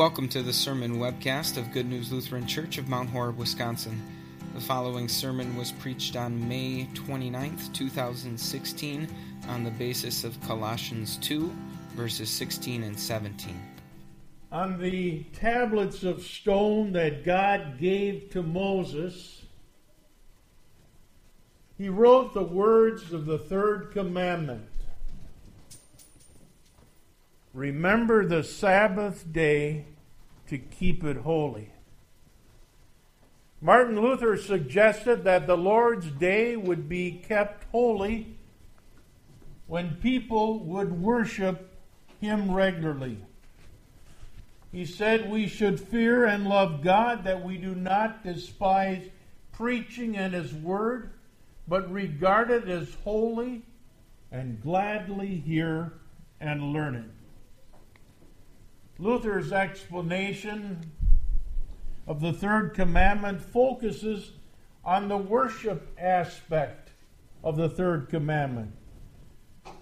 Welcome to the sermon webcast of Good News Lutheran Church of Mount Horeb, Wisconsin. The following sermon was preached on May 29th, 2016, on the basis of Colossians 2, verses 16 and 17. On the tablets of stone that God gave to Moses, he wrote the words of the third commandment Remember the Sabbath day to keep it holy. Martin Luther suggested that the Lord's day would be kept holy when people would worship Him regularly. He said we should fear and love God, that we do not despise preaching and His Word, but regard it as holy and gladly hear and learn it. Luther's explanation of the third commandment focuses on the worship aspect of the third commandment.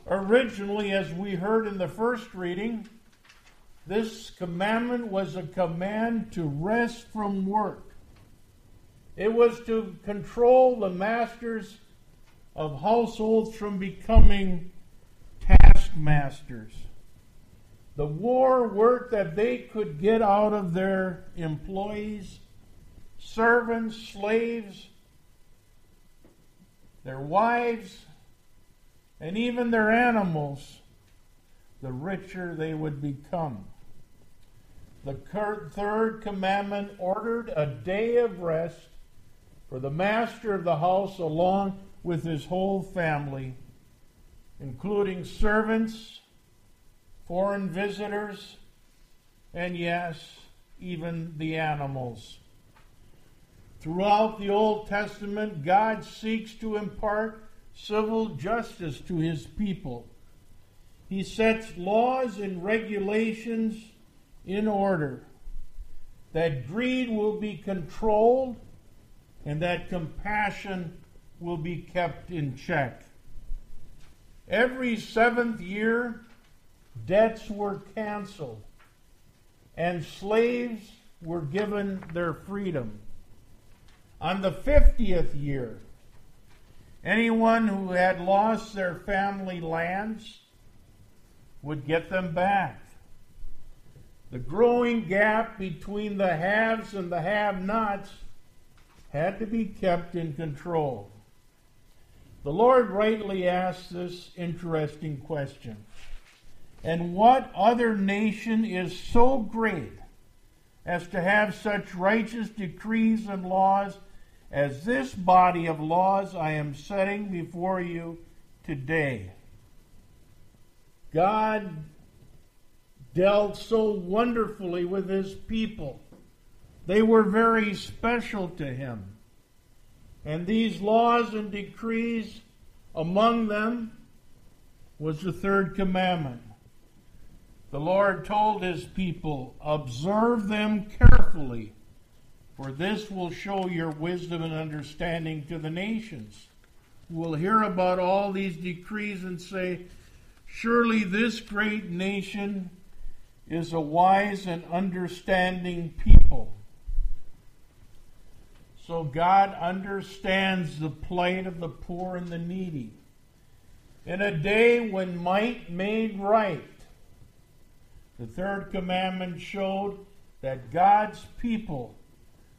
Originally, as we heard in the first reading, this commandment was a command to rest from work. It was to control the masters of households from becoming taskmasters the war work that they could get out of their employees, servants, slaves, their wives, and even their animals, the richer they would become. The third commandment ordered a day of rest for the master of the house along with his whole family, including servants foreign visitors, and yes, even the animals. Throughout the Old Testament, God seeks to impart civil justice to his people. He sets laws and regulations in order that greed will be controlled and that compassion will be kept in check. Every seventh year, debts were canceled, and slaves were given their freedom. On the 50th year, anyone who had lost their family lands would get them back. The growing gap between the haves and the have nots had to be kept in control. The Lord rightly asked this interesting question and what other nation is so great as to have such righteous decrees and laws as this body of laws I am setting before you today? God dealt so wonderfully with his people. They were very special to him. And these laws and decrees, among them was the third commandment the Lord told his people, Observe them carefully, for this will show your wisdom and understanding to the nations. who will hear about all these decrees and say, Surely this great nation is a wise and understanding people. So God understands the plight of the poor and the needy. In a day when might made right, the third commandment showed that God's people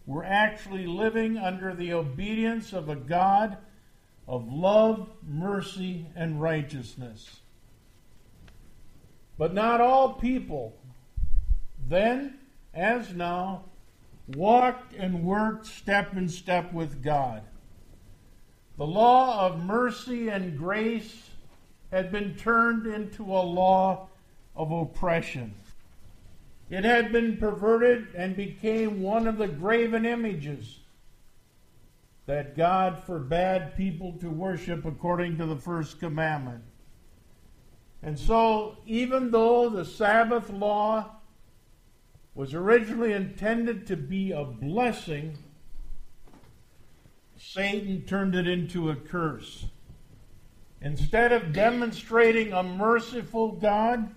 were actually living under the obedience of a God of love, mercy, and righteousness. But not all people, then as now, walked and worked step in step with God. The law of mercy and grace had been turned into a law of oppression. It had been perverted and became one of the graven images that God forbade people to worship according to the first commandment. And so, even though the Sabbath law was originally intended to be a blessing, Satan turned it into a curse. Instead of demonstrating a merciful God,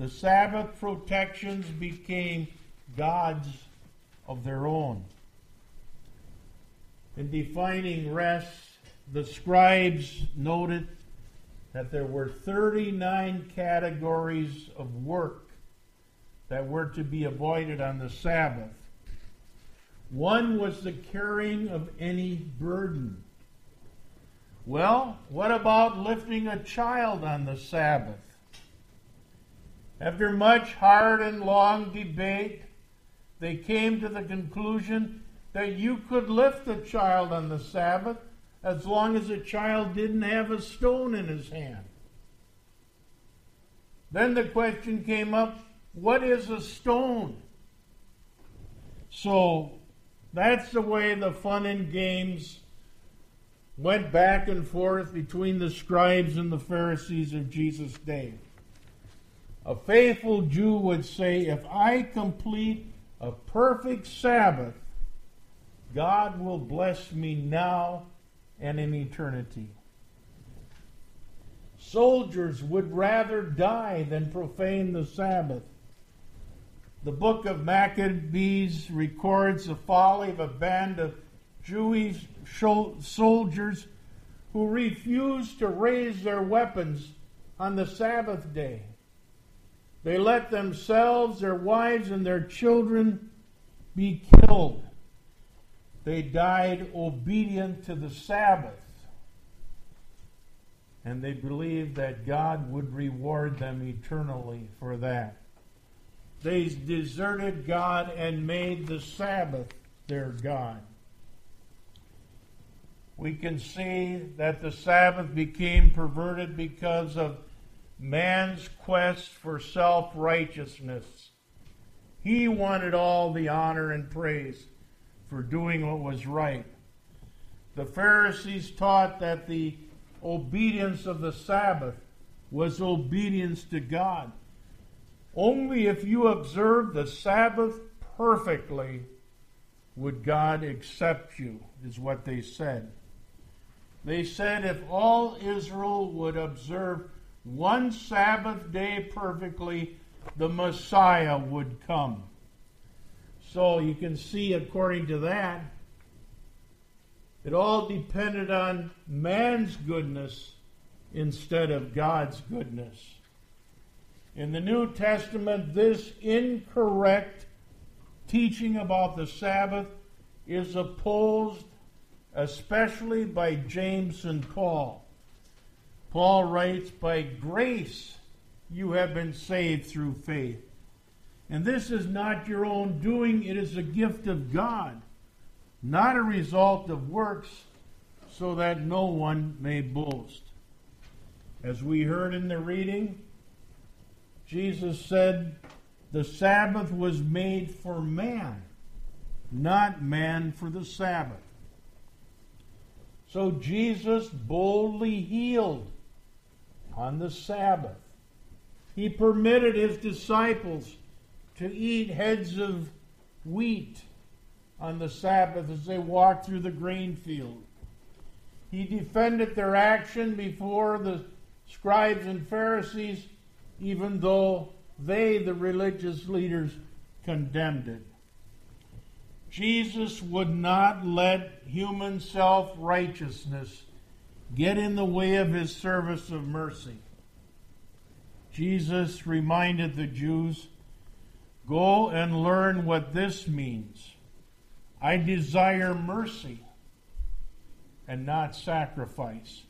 The Sabbath protections became gods of their own. In defining rest, the scribes noted that there were 39 categories of work that were to be avoided on the Sabbath. One was the carrying of any burden. Well, what about lifting a child on the Sabbath? After much hard and long debate, they came to the conclusion that you could lift a child on the Sabbath as long as the child didn't have a stone in his hand. Then the question came up what is a stone? So that's the way the fun and games went back and forth between the scribes and the Pharisees of Jesus' day. A faithful Jew would say, If I complete a perfect Sabbath, God will bless me now and in eternity. Soldiers would rather die than profane the Sabbath. The book of Maccabees records the folly of a band of Jewish soldiers who refused to raise their weapons on the Sabbath day. They let themselves, their wives, and their children be killed. They died obedient to the Sabbath. And they believed that God would reward them eternally for that. They deserted God and made the Sabbath their God. We can see that the Sabbath became perverted because of man's quest for self righteousness. He wanted all the honor and praise for doing what was right. The Pharisees taught that the obedience of the Sabbath was obedience to God. Only if you observe the Sabbath perfectly would God accept you, is what they said. They said if all Israel would observe one Sabbath day perfectly, the Messiah would come. So you can see, according to that, it all depended on man's goodness instead of God's goodness. In the New Testament, this incorrect teaching about the Sabbath is opposed especially by James and Paul. Paul writes, By grace you have been saved through faith. And this is not your own doing, it is a gift of God, not a result of works, so that no one may boast. As we heard in the reading, Jesus said, The Sabbath was made for man, not man for the Sabbath. So Jesus boldly healed on the Sabbath. He permitted his disciples to eat heads of wheat on the Sabbath as they walked through the grain field. He defended their action before the scribes and Pharisees, even though they, the religious leaders, condemned it. Jesus would not let human self righteousness get in the way of his service of mercy. Jesus reminded the Jews go and learn what this means. I desire mercy and not sacrifice.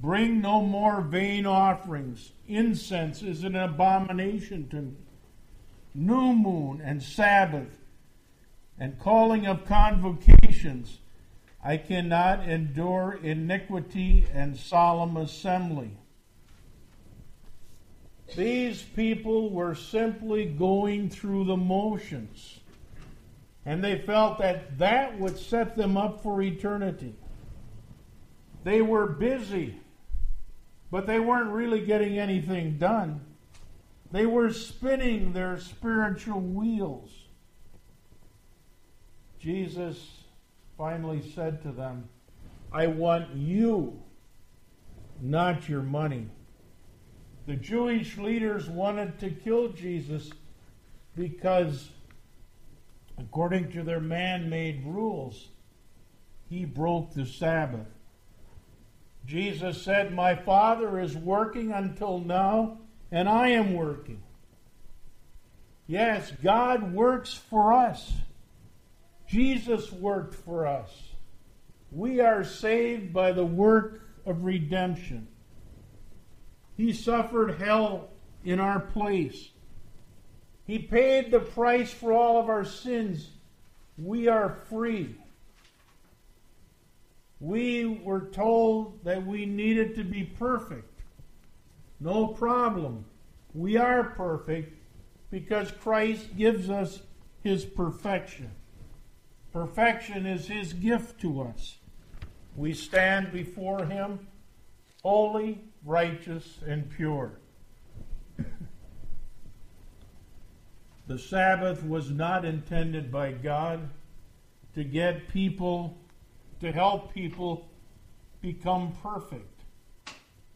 Bring no more vain offerings. Incense is an abomination to me. New moon and Sabbath and calling of convocations. I cannot endure iniquity and solemn assembly. These people were simply going through the motions. And they felt that that would set them up for eternity. They were busy, but they weren't really getting anything done. They were spinning their spiritual wheels. Jesus finally said to them, I want you, not your money. The Jewish leaders wanted to kill Jesus because, according to their man made rules, he broke the Sabbath. Jesus said, My Father is working until now, and I am working. Yes, God works for us. Jesus worked for us. We are saved by the work of redemption. He suffered hell in our place. He paid the price for all of our sins. We are free. We were told that we needed to be perfect. No problem. We are perfect because Christ gives us his perfection. Perfection is his gift to us. We stand before him holy, righteous, and pure. the Sabbath was not intended by God to get people, to help people become perfect.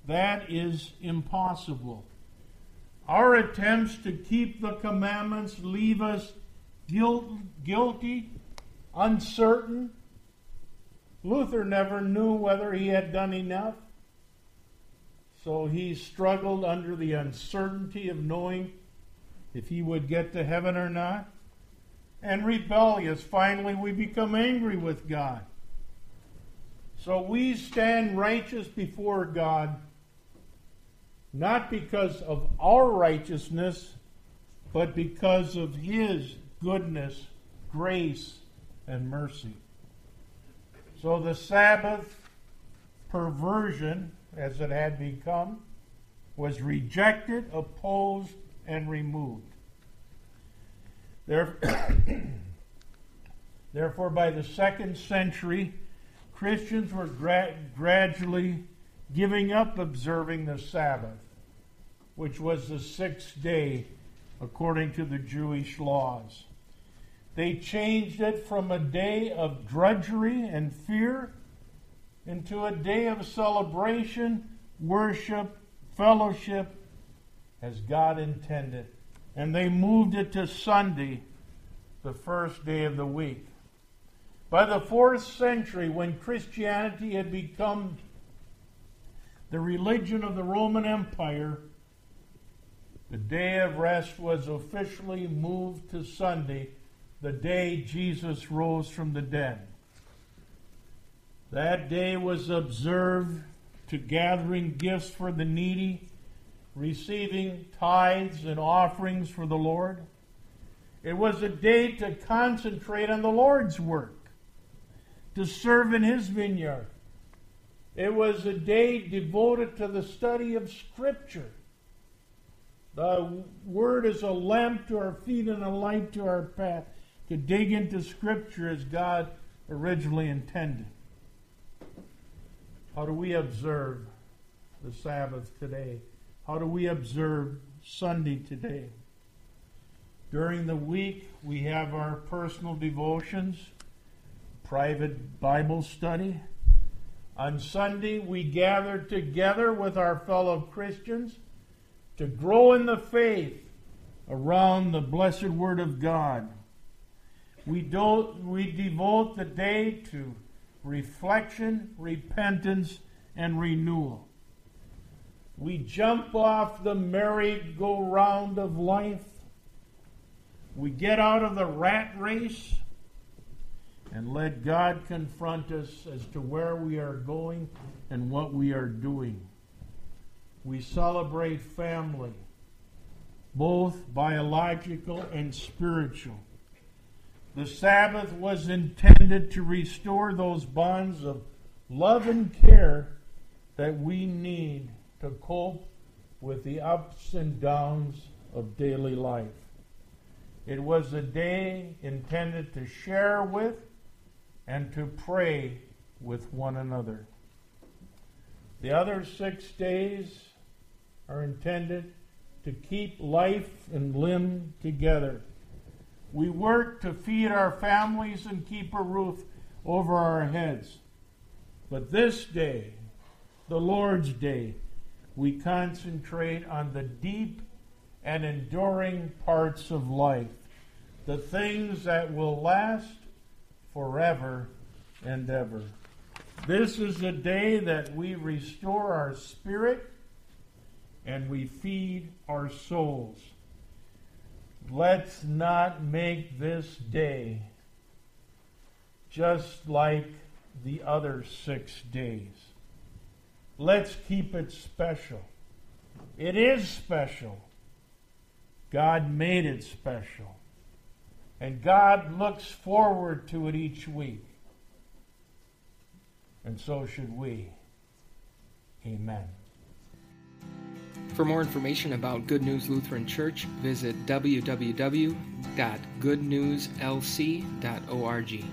That is impossible. Our attempts to keep the commandments leave us guilt, guilty, uncertain. Luther never knew whether he had done enough. So he struggled under the uncertainty of knowing if he would get to heaven or not. And rebellious, finally, we become angry with God. So we stand righteous before God, not because of our righteousness, but because of His goodness, grace, and mercy. So the Sabbath perversion as it had become, was rejected, opposed, and removed. Therefore, by the second century, Christians were gra- gradually giving up observing the Sabbath, which was the sixth day according to the Jewish laws. They changed it from a day of drudgery and fear into a day of celebration, worship, fellowship, as God intended. And they moved it to Sunday, the first day of the week. By the fourth century, when Christianity had become the religion of the Roman Empire, the day of rest was officially moved to Sunday, the day Jesus rose from the dead. That day was observed to gathering gifts for the needy, receiving tithes and offerings for the Lord. It was a day to concentrate on the Lord's work, to serve in His vineyard. It was a day devoted to the study of Scripture. The Word is a lamp to our feet and a light to our path. To dig into Scripture as God originally intended. How do we observe the Sabbath today? How do we observe Sunday today? During the week, we have our personal devotions, private Bible study. On Sunday, we gather together with our fellow Christians to grow in the faith around the blessed Word of God. We, do, we devote the day to reflection, repentance, and renewal. We jump off the merry-go-round of life. We get out of the rat race and let God confront us as to where we are going and what we are doing. We celebrate family, both biological and spiritual. The Sabbath was intended to restore those bonds of love and care that we need to cope with the ups and downs of daily life. It was a day intended to share with and to pray with one another. The other six days are intended to keep life and limb together. We work to feed our families and keep a roof over our heads. But this day, the Lord's day, we concentrate on the deep and enduring parts of life, the things that will last forever and ever. This is the day that we restore our spirit and we feed our souls. Let's not make this day just like the other six days. Let's keep it special. It is special. God made it special. And God looks forward to it each week. And so should we. Amen. For more information about Good News Lutheran Church, visit www.goodnewslc.org.